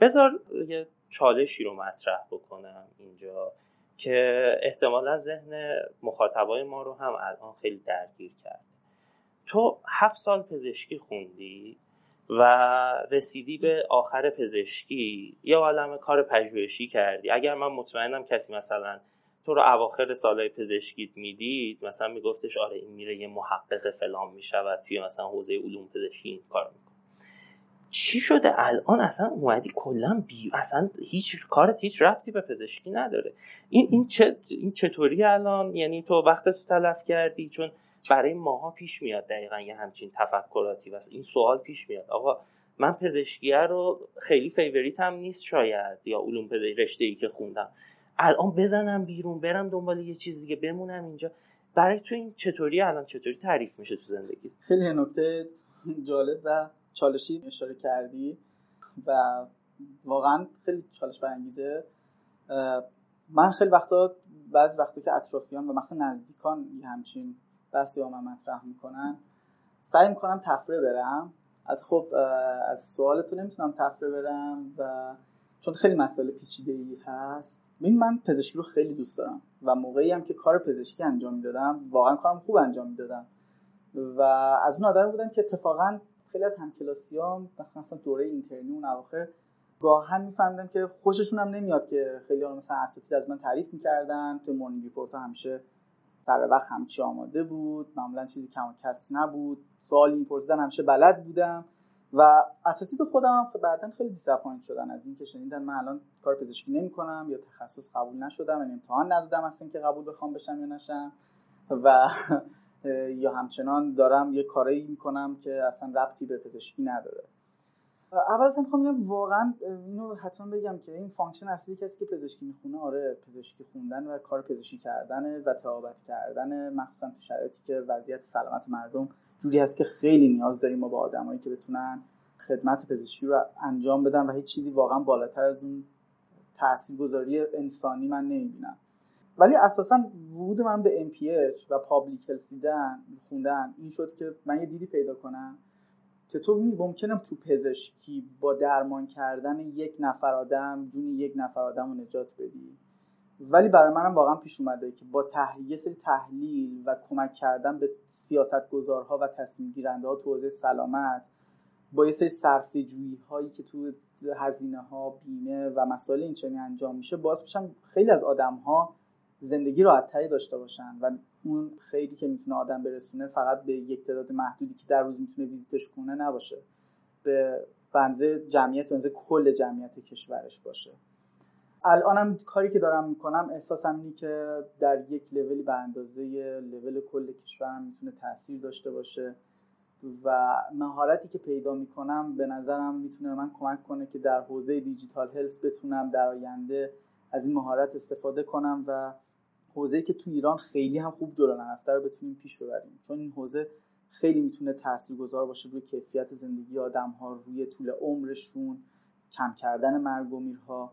بذار یه چالشی رو مطرح بکنم اینجا. که احتمالا ذهن مخاطبای ما رو هم الان خیلی درگیر کرد تو هفت سال پزشکی خوندی و رسیدی به آخر پزشکی یا عالم کار پژوهشی کردی. اگر من مطمئنم کسی مثلا تو رو اواخر سالهای پزشکیت می‌دید مثلا میگفتش آره این میره یه محقق فلان می‌شود توی مثلا حوزه علوم پزشکی این کار می‌کنه. چی شده الان؟ اصلا اومدی کلا بی اصلا هیچ کارت هیچ ربطی به پزشکی نداره. این این, چه، این چطوری الان؟ یعنی تو وقت تو تلف کردی؟ چون برای ماها پیش میاد دقیقا یه همچین تفکراتی و این سوال پیش میاد. آقا من پزشکیه رو خیلی favorite م نیست شاید یا علوم رشته ای که خوندم. الان بزنم بیرون برم دنبال یه چیز دیگه بمونم اینجا. برای تو این چطوری الان؟ چطوری تعریف میشه تو زندگی خیلی نکته جالب و چالشی اشاره کردی و واقعا خیلی چالش برانگیزه. من خیلی وقتا بعضی وقتا که اطرافیان و مثلا نزدیکان همچین بحثی با من مطرح می‌کنن سعی می‌کنم تفره برم. از خب از سوالتون نمی‌تونم تفره برم و چون خیلی مسئله پیچیده ای هست. ببین من پزشکی رو خیلی دوست دارم و موقعی هم که کار پزشکی انجام می‌دادم واقعا کارم خوب انجام می‌دادم. و از اون آدم بودم که اتفاقا خیلی از همکلاسیام مثلا دوره intern ی اون اواخر گاهاً میفهمیدم که خوششون هم نمیاد که خیلی مثلا اساتید از من تعریف می‌کردن. تو morning report همیشه سر وقت همچی آماده بود. معمولا چیزی کم و کسر نبود. سوالی میپرسیدن همیشه بلد بودم. و اساتید خودم هم بعدا خیلی disappoint شدن از اینکه شنیدن من الان کار پزشکی نمی‌کنم یا تخصص قبول نشدم یعنی امتحان ندادم اصلا که قبول بخوام بشم یا نشم. و یا همچنان دارم یه کاری می‌کنم که اصلا ربطی به پزشکی نداره. اول از می‌خوام بگم واقعا اینو حتما بگم که این function اصلی کسی که پزشکی می‌خونه آره پزشکی خوندن و کار پزشکی کردن و طبابت کردن مخصوصا تو شرایطی که وضعیت سلامت مردم جوری هست که خیلی نیاز داریم ما به آدمایی که بتونن خدمت پزشکی رو انجام بدن و هیچ چیزی واقعا بالاتر از اون تاثیرگذاری انسانی من نمی‌بینم. ولی اساسا ورود من به MPH و پابلیک هلس دیدن خوندن این شد که من یه دیدی پیدا کنم که تو ممکنم تو پزشکی با درمان کردن یک نفر آدم جون یک نفر آدم رو نجات بدی. ولی برای منم واقعا پیش اومده که با تحلیل سری تحلیل و کمک کردن به سیاست گذارها و تصمیم گیرنده ها تو حوزه سلامت با یه سری صرفه جویی هایی که تو هزینه ها بیمه و مسائل این چنین انجام میشه باز میشم خیلی از آدم ها زندگی راحتتری داشته باشن و اون خیلی که می‌تونه آدم برسونه فقط به یک تعداد محدودی که در روز می‌تونه ویزیتش کنه نباشه. به بنزه جمعیت بنزه کل جمعیت کشورش باشه. الانم کاری که دارم می‌کنم احساسم اینه که در یک لولی به اندازه لول کل کشورم می‌تونه تاثیر داشته باشه و مهارتی که پیدا می‌کنم به نظرم می‌تونه من کمک کنه که در حوزه دیجیتال هلس بتونم در آینده از این مهارت استفاده کنم و حوزه‌ای که تو ایران خیلی هم خوب جلو نرفته رو بتونیم پیش ببریم. چون این حوزه خیلی می‌تونه تاثیرگذار باشه روی کیفیت زندگی آدم ها روی طول عمرشون کم کردن مرگ و میرها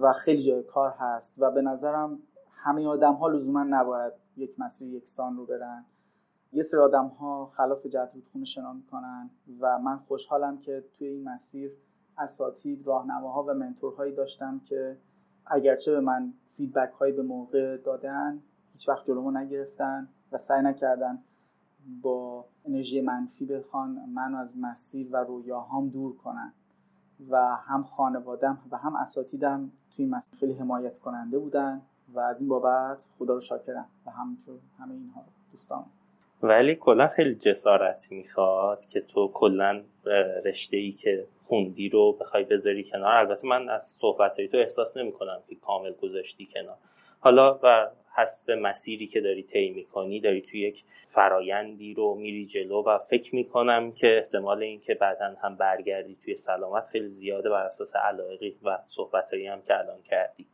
و خیلی جای کار هست و به نظرم همه آدم ها لزوما نباید یک مسیر یکسان رو برن. یه سری آدم ها خلاف جهت رودخونه شنا می‌کنن و من خوشحالم که توی این مسیر اساتید راهنماها و منتورهایی داشتم که اگرچه به من فیدبک هایی به موقع دادن هیچ وقت جلومو نگرفتن و سعی نکردن با انرژی منفی بخوان منو از مسیر و رویاهام دور کنن. و هم خانوادم و هم اساتیدم توی مسیر خیلی حمایت کننده بودن و از این بابت خدا رو شاکرم و همینطور همه اینها دوستان. ولی کلا خیلی جسارت می‌خواد که تو کلا رشته ای که خوندی رو بخوای بذاری کنار. البته من از صحبت تو احساس نمی کنم که کامل گذاشتی کنار. حالا و حسب مسیری که داری طی می‌کنی داری توی یک فرایندی رو میری جلو و فکر می‌کنم که احتمال اینکه بعدا هم برگردی توی سلامت خیلی زیاده بر اساس علایقی و صحبتهایی هم که الان کردی.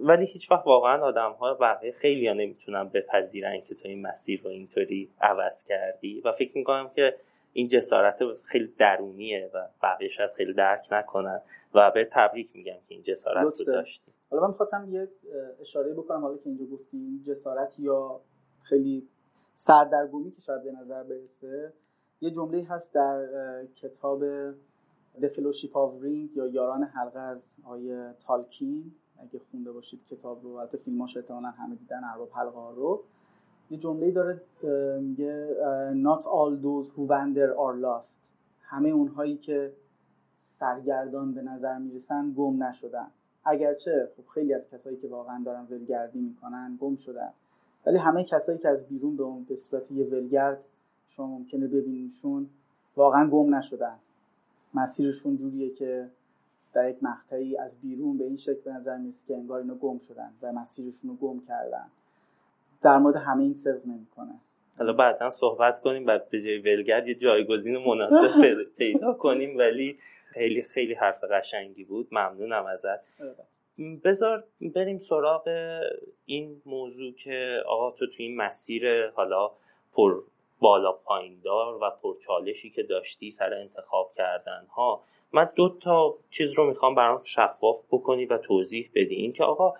ولی هیچ وقت واقعا آدم ها بقیه خیلی ها نمی‌تونن بپذیرن که تو این مسیر رو اینطوری عوض کردی. و فکر می‌کنم که این جسارت خیلی درونیه و بقیه شاید خیلی درک نکنن و به تبریک میگم که این جسارت رو داشتی. حالا من می‌خواستم یه اشاره بکنم حالا که اینجا گفتی جسارت یا خیلی سردرگمی که شاید به نظر برسه یه جمله هست در کتاب The Fellowship of Ring یا یاران حلقه از آیه تالکین. اگه خونده باشید کتاب رو البته فیلماش احتمالاً همه دیدن ارباب حلقه رو. یه جمله داره میگه not all those who wander are lost. همه اونهایی که سرگردان به نظر می‌رسن گم نشدن. اگرچه خب خیلی از کسایی که واقعا دارن ولگردی می‌کنن گم شدن. ولی همه کسایی که از بیرون به اون به صورت یه ولگرد شما ممکنه ببینیشون واقعا گم نشدن. مسیرشون جوریه که در یک مقطعی از بیرون به این شکل به نظر می‌رسه که انگار اینو گم شدن و مسیرشون رو گم کردن. در مورد همه این صدق نمی‌کنه. حالا بعدا صحبت کنیم بعد به جای ولگرد یه جایگزین مناسب پیدا کنیم ولی خیلی خیلی حرف قشنگی بود. ممنونم ازت. بذار بریم سراغ این موضوع که آقا تو تو این مسیر حالا پر بالا پایین دار و پر چالشی که داشتی سر انتخاب کردن ها من دو تا چیز رو می‌خوام برام شفاف بکنی و توضیح بدی. این که آقا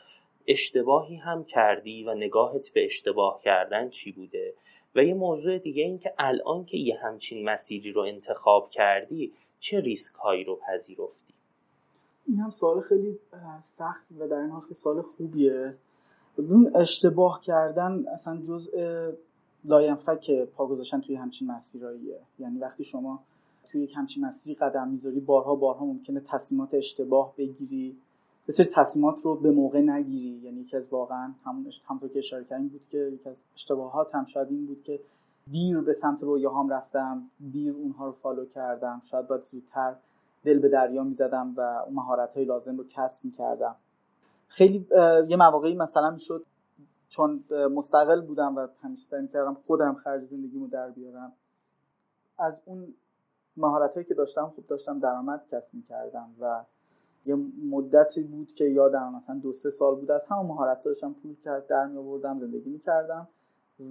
اشتباهی هم کردی و نگاهت به اشتباه کردن چی بوده؟ و یه موضوع دیگه این که الان که یه همچین مسیری رو انتخاب کردی چه ریسک هایی رو پذیرفتی؟ این هم سوال خیلی سخت و در این حال سوال خوبیه. ببین اشتباه کردن اصلا جزء لاینفک پا گذاشتن توی همچین مسیراییه. یعنی وقتی شما توی یک همچین مسیری قدم می‌ذاری بارها بارها ممکنه تصمیمات اشتباه بگیری. یه تصمیمات رو به موقع نگیری. یعنی یکی از واقعا همون همونطور که اشاره کردیم بود که یکی از اشتباهات هم شاید این بود که دیر به سمت رویاهام رفتم دیر اونها رو فالو کردم. شاید باید زودتر دل به دریا می‌زدم و اون مهارت های لازم رو کسب می‌کردم. خیلی یه مواقعی مثلا می‌شد چون مستقل بودم و همیشه سعی کردم خودم خرج زندگیمو در بیارم. از اون مهارت هایی که داشتم خوب داشتم درآمد کسب می‌کردم و یه مدتی بود که یادم مثلا دو سه سال بود از همون مهارت داشتم پول کرد در می آوردم زندگی می‌کردم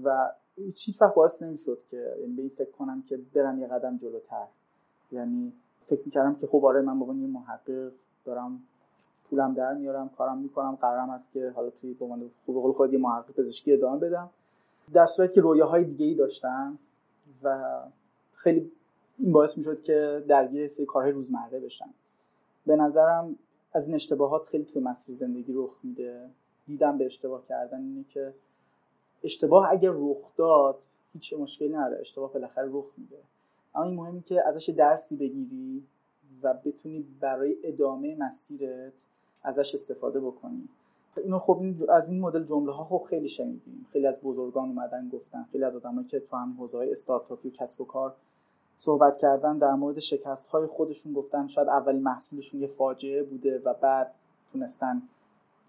و هیچ وقت باعث نمی‌شد که یعنی به این فکر کنم که برم یه قدم جلوتر. یعنی فکر می‌کردم که خب آره من بابا یه محقق دارم پولم در میارم کارم می‌کنم قرارم است که حالا توی به خوب خود یه محقق پزشکی ادامه بدم. در صورتی که رویاهای دیگه ای داشتم و خیلی این باعث می‌شد که درگیر سری کارهای روزمره بشم. به نظرم از این اشتباهات خیلی توی مسیر زندگی رخ میده. دیدم به اشتباه کردن اینه که اشتباه اگر رخ داد هیچ مشکلی نداره. اشتباه بالاخره رخ میده. اما این مهمی که ازش درسی بگیری و بتونی برای ادامه مسیرت ازش استفاده بکنی. اینو خب از این مدل جمله ها خب خیلی شنیدیم. خیلی از بزرگان اومدن گفتن. خیلی از آدمایی که تو هم حوزه استارتاپی و کسب و کار صحبت کردن در مورد شکست های خودشون گفتن شاید اولین محصولشون یه فاجعه بوده و بعد تونستن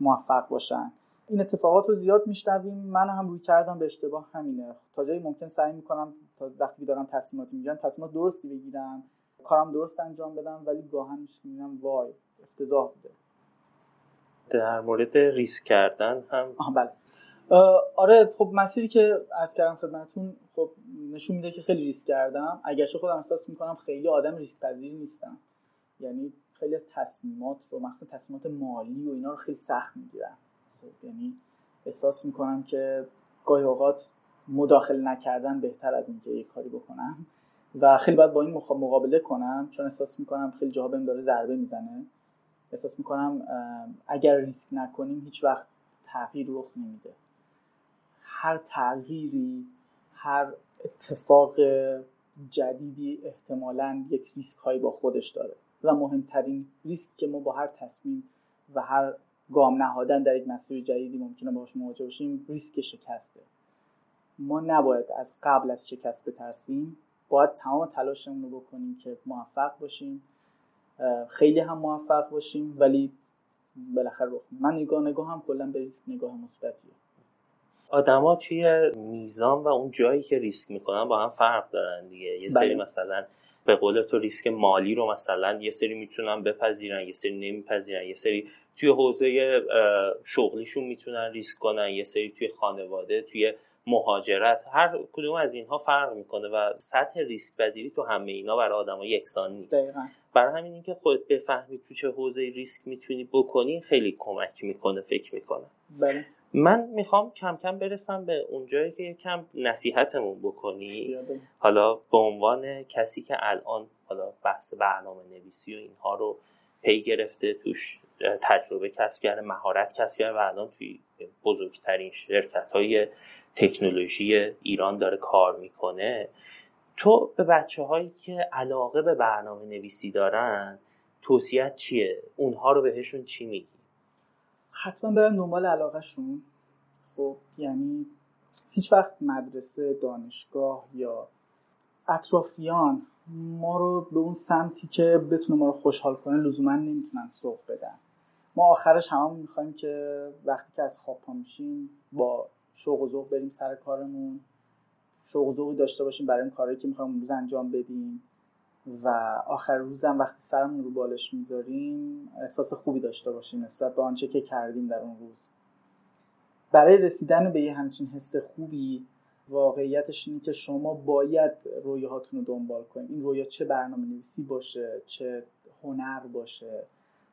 موفق باشن. این اتفاقات رو زیاد میشنویم. من هم روی کردم به اشتباه همینه. تا جایی ممکن سعی می‌کنم تا وقتی که دارم تصمیماتی می‌گیرم تصمیمات درستی بگیرم کارم درست انجام بدم ولی گاهن می‌بینم وای افتضاح بوده. در مورد ریسک کردن هم بله. آره خب مسیری که از کردم خدمتتون خب نشون میده که خیلی ریسک کردم. اگرچه خودم احساس می‌کنم خیلی آدم ریسک پذیر نیستم. یعنی خیلی از تصمیمات رو مخصوصا تصمیمات مالی و اینا رو خیلی سخت می‌گیرم. خب یعنی احساس می‌کنم که گاهی اوقات مداخله نکردن بهتر از اینکه یه کاری بکنم. و خیلی باید با این مقابله کنم چون احساس می‌کنم خیلی جاها بهم داره ضربه می‌زنه. احساس می‌کنم اگر ریسک نکنیم هیچ وقت تغییر رخ نمیده. هر تغییری هر اتفاق جدیدی احتمالا یک ریسک هایی با خودش داره و مهمترین ریسک که ما با هر تصمیم و هر گام نهادن در یک مسیر جدیدی ممکنه باش مواجه باشیم ریسک شکسته. ما نباید از قبل از شکست بترسیم. باید تمام تلاشمون رو بکنیم که موفق باشیم. خیلی هم موفق باشیم ولی بالاخره من نگاه نگاه هم کلا به ریسک نگاه مثبتیه. آدما توی میزان و اون جایی که ریسک می‌کنن با هم فرق دارن دیگه یه سری بله. مثلا به قول تو ریسک مالی رو مثلا یه سری می‌تونن بپذیرن یه سری نمیپذیرن یه سری توی حوزه شغلیشون می‌تونن ریسک کنن یه سری توی خانواده توی مهاجرت هر کدوم از اینها فرق می‌کنه و سطح ریسک پذیری تو همه اینا برای آدما یکسان نیست دقیقا. برای همین اینکه خودت بفهمی تو چه حوزه ریسک می‌تونی بکنی خیلی کمک می‌کنه فکر می‌کنه بله. من می‌خوام کم کم برسم به اونجایی که کم نصیحتمون بکنی حالا به عنوان کسی که الان حالا بحث برنامه نویسی و اینها رو پی گرفته توش تجربه کسب کرده مهارت کسب کرده و الان توی بزرگترین شرکت های تکنولوژی ایران داره کار می‌کنه تو به بچه هایی که علاقه به برنامه نویسی دارن توصیت چیه؟ اونها رو بهشون چی میگی؟ حتما برن دنبال علاقهشون. خب یعنی هیچ وقت مدرسه دانشگاه یا اطرافیان ما رو به اون سمتی که بتونه ما رو خوشحال کنه لزوما نمی‌تونن سوق بدن. ما آخرش هممون می‌خوایم که وقتی که از خواب پا میشیم با شوق و ذوق بریم سر کارمون شوق و داشته باشیم برای این کاری که می‌خوایم انجام بدیم. و آخر روزم وقتی سرمون رو بالش می‌ذاریم احساس خوبی داشته باشیم نسبت به آنچه که کردیم در اون روز. برای رسیدن به یه همچین حس خوبی واقعیتش اینه که شما باید رویاهاتون رو دنبال کنید. این رویا چه برنامه نویسی باشه چه هنر باشه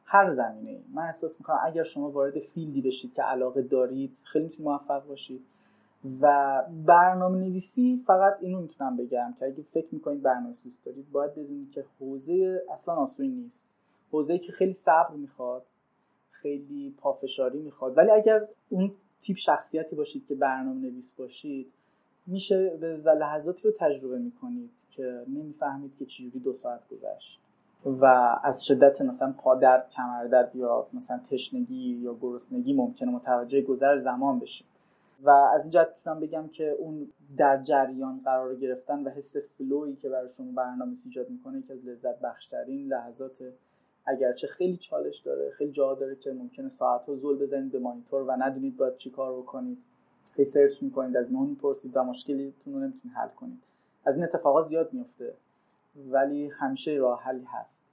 هر زمینه ای من احساس می‌کنم اگر شما وارد فیلدی بشید که علاقه دارید خیلی می‌تونید موفق باشید. و برنامه نویسی فقط اینو می‌تونم بگم که اگه فکر می‌کنید برنامه دوست دارید باید بدونید که حوزه اصلا آسونی نیست. حوزه که خیلی صبر می‌خواد خیلی پافشاری می‌خواد. ولی اگر اون تیپ شخصیتی باشید که برنامه نویس باشید میشه به لحظاتی رو تجربه می‌کنید که نمی‌فهمید که چجوری دو ساعت گذشت و از شدت مثلا پادرد کمردرد یا مثلا تشنگی یا گرسنگی ممکنه متوجه گذر زمان بشیم و از این جهت می‌تونم بگم که اون در جریان قرار گرفتن و حس فلویی که برای شما برنامه ایجاد می‌کنه یکی از لذت بخشترین لحظات اگرچه خیلی چالش داره خیلی جا داره که ممکنه ساعت ها زل بزنید به مانیتور و ندونید باید چی کار بکنید. هی سرچ می‌کنید از اون می‌پرسید و مشکلیتون رو نمی‌تونید حل کنید. از این اتفاقات زیاد میفته ولی همیشه راه حلی هست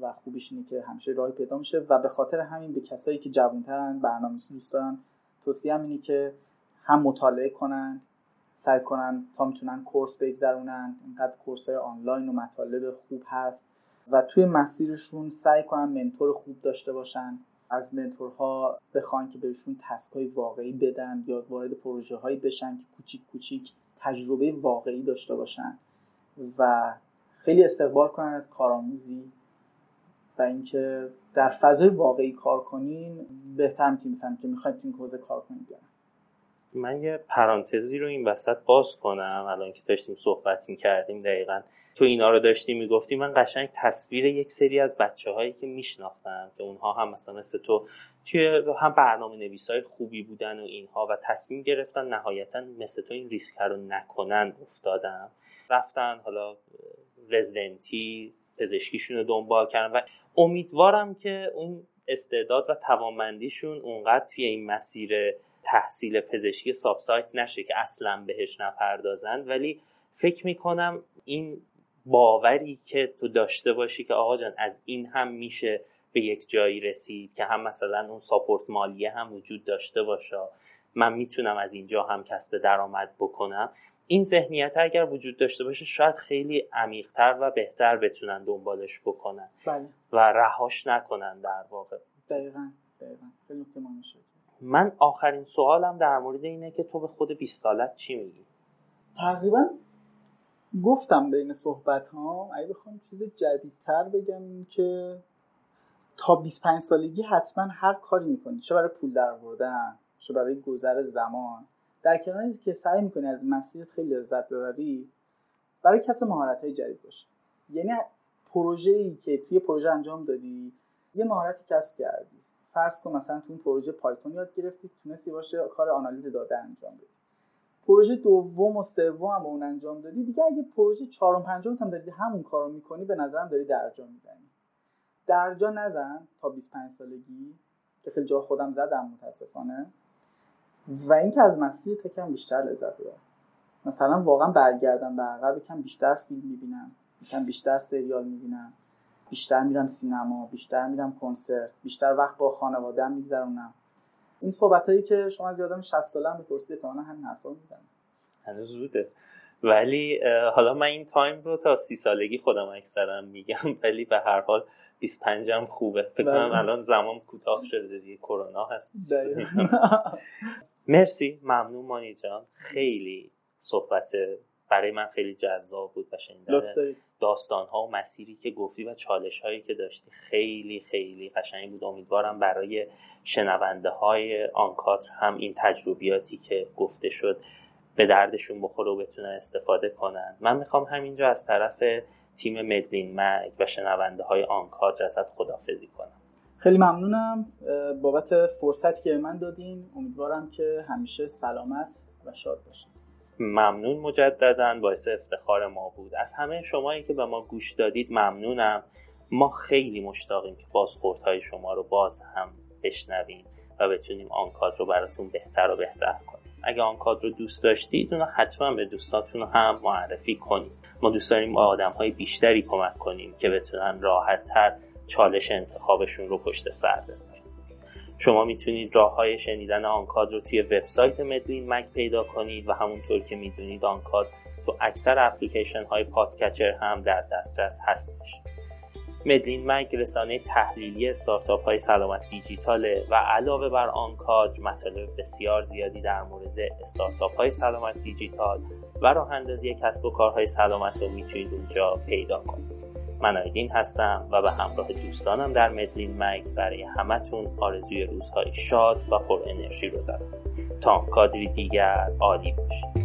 و خوبیش اینه که همیشه راهی پیدا میشه و به خاطر همین به کسایی که جوانترن برنامه‌نویسی دوست دارن توصیه اینه که هم مطالعه کنن سعی کنن تا می‌تونن کورس بگذرونن. اینقدر کورس های آنلاین و مطالب خوب هست و توی مسیرشون سعی کنن منتور خوب داشته باشن. از منتورها بخوان که بهشون تسک های واقعی بدن یا وارد پروژه هایی بشن که کوچیک کوچیک تجربه واقعی داشته باشن و خیلی استقبال کنن از کارآموزی و اینکه در فضای واقعی کار کنین بهتر می‌تونید که می‌خواید تو این حوزه کار کنید من یه پرانتزی رو این وسط باز کنم. الان که داشتیم صحبت می‌کردیم دقیقا. تو اینا رو داشتیم می‌گفتیم. من قشنگ تصویر یک سری از بچه هایی که میشناختم که اونها هم مثلا مثل تو توی هم برنامه نویس های خوبی بودن و اینها و تصمیم گرفتن نهایتا مثل تو این ریسک رو نکنن افتادم. رفتن حالا رزیدنتی پزشکیشون رو دنبال کردن و امیدوارم که اون استعداد و توانمندیشون اونقدر توی این مسیر تحصیل پزشکی سابسایت نشه که اصلا بهش نپردازن. ولی فکر می‌کنم این باوری که تو داشته باشی که آقا جان از این هم میشه به یک جایی رسید که هم مثلا اون ساپورت مالیه هم وجود داشته باشه. من می‌تونم از اینجا هم کسب درآمد بکنم. این ذهنیت اگر وجود داشته باشه شاید خیلی عمیقتر و بهتر بتونن دنبالش بکنن بله. و رهاش نکنن در واقع. دقیقا دقیقا. خیلی من آخرین سوالم در مورد اینه که تو به خود 20 سالت چی میگی؟ تقریبا گفتم بین صحبت ها اگه بخوام چیز جدیدتر بگم که تا 25 سالگی حتما هر کاری می‌کنی. چه برای پول در چه برای گذر زمان. در کنار که سعی می‌کنی از مسیرت خیلی لذت ببری برای کسب مهارت های جدید باشه. یعنی پروژه ای که توی پروژه انجام دادی یه مهارتی کسب کردی. فرض کن مثلا تو این پروژه پایتون یاد گرفتی تونستی باشه کار آنالیز داده انجام بدی. پروژه دوم و سوم هم اون انجام دادی دیگه اگه پروژه چهارم پنجم هم دادی همون کارو می‌کنی به نظرم داری درجا می‌زنی. درجا نزن تا 25 سالگی که خیلی جا خودم زدم متاسفانه. و اینکه از مسیر تکم بیشتر لذت ببر مثلا واقعا برگردم به عقب یکم بیشتر فیلم می‌بینم یکم بیشتر سریال می‌بینم. بیشتر میرم سینما بیشتر میرم کنسرت بیشتر وقت با خانواده‌ام میگذرونم. این صحبت هایی که شما از یادم 60 ساله می‌پرسید تا همین حرفا می‌زنم. هنوز زوده. ولی حالا من این تایم رو تا سی سالگی خودم اکثرا میگم ولی به هر حال 25 هم خوبه. فکر کنم بله. الان زمان کوتاه شده دیگه. کرونا هست. مرسی. ممنون مانی جان. خیلی صحبت برای من خیلی جذاب بود و شنیدن داستان ها و مسیری که گفتی و چالش هایی که داشتی خیلی خیلی قشنگ بود. امیدوارم برای شنونده های آنکاتر هم این تجربیاتی که گفته شد به دردشون بخوره و بتونن استفاده کنن. من می‌خوام همینجا از طرف تیم مدلین مگ و شنونده های آنکادر ازت خدافزی کنم. خیلی ممنونم بابت فرصتی که من دادین. امیدوارم که همیشه سلامت و شاد باشید ممنون مجددا باعث افتخار ما بود. از همه شمایی که به ما گوش دادید ممنونم. ما خیلی مشتاقیم که بازخوردهای شما رو باز هم بشنویم و بتونیم آنکاد رو براتون بهتر و بهتر کنیم. اگه آنکاد رو دوست داشتید اونو حتما به دوستاتون هم معرفی کنید. ما دوست داریم آدم های بیشتری کمک کنیم که بتونن راحت تر چالش انتخابشون رو پشت سر بذاریم شما می‌تونید راه های شنیدن آنکاد رو توی وبسایت مدلین مک پیدا کنید و همونطور که می‌دونید آنکاد تو اکثر اپلیکیشن های podcatcher هم در دسترس هستش. مدلین مگ رسانه تحلیلی استارتاپ های سلامت دیجیتاله و علاوه بر آن کادر مطالب بسیار زیادی در مورد استارتاپ های سلامت دیجیتال و راه اندازی کسب و کارهای سلامت رو می‌تونید اونجا پیدا کنید. من آیدین هستم و به همراه دوستانم در مدلین مگ برای همتون آرزوی روزهای شاد و پر انرژی رو دارم. تا کادری دیگر عالی باشید.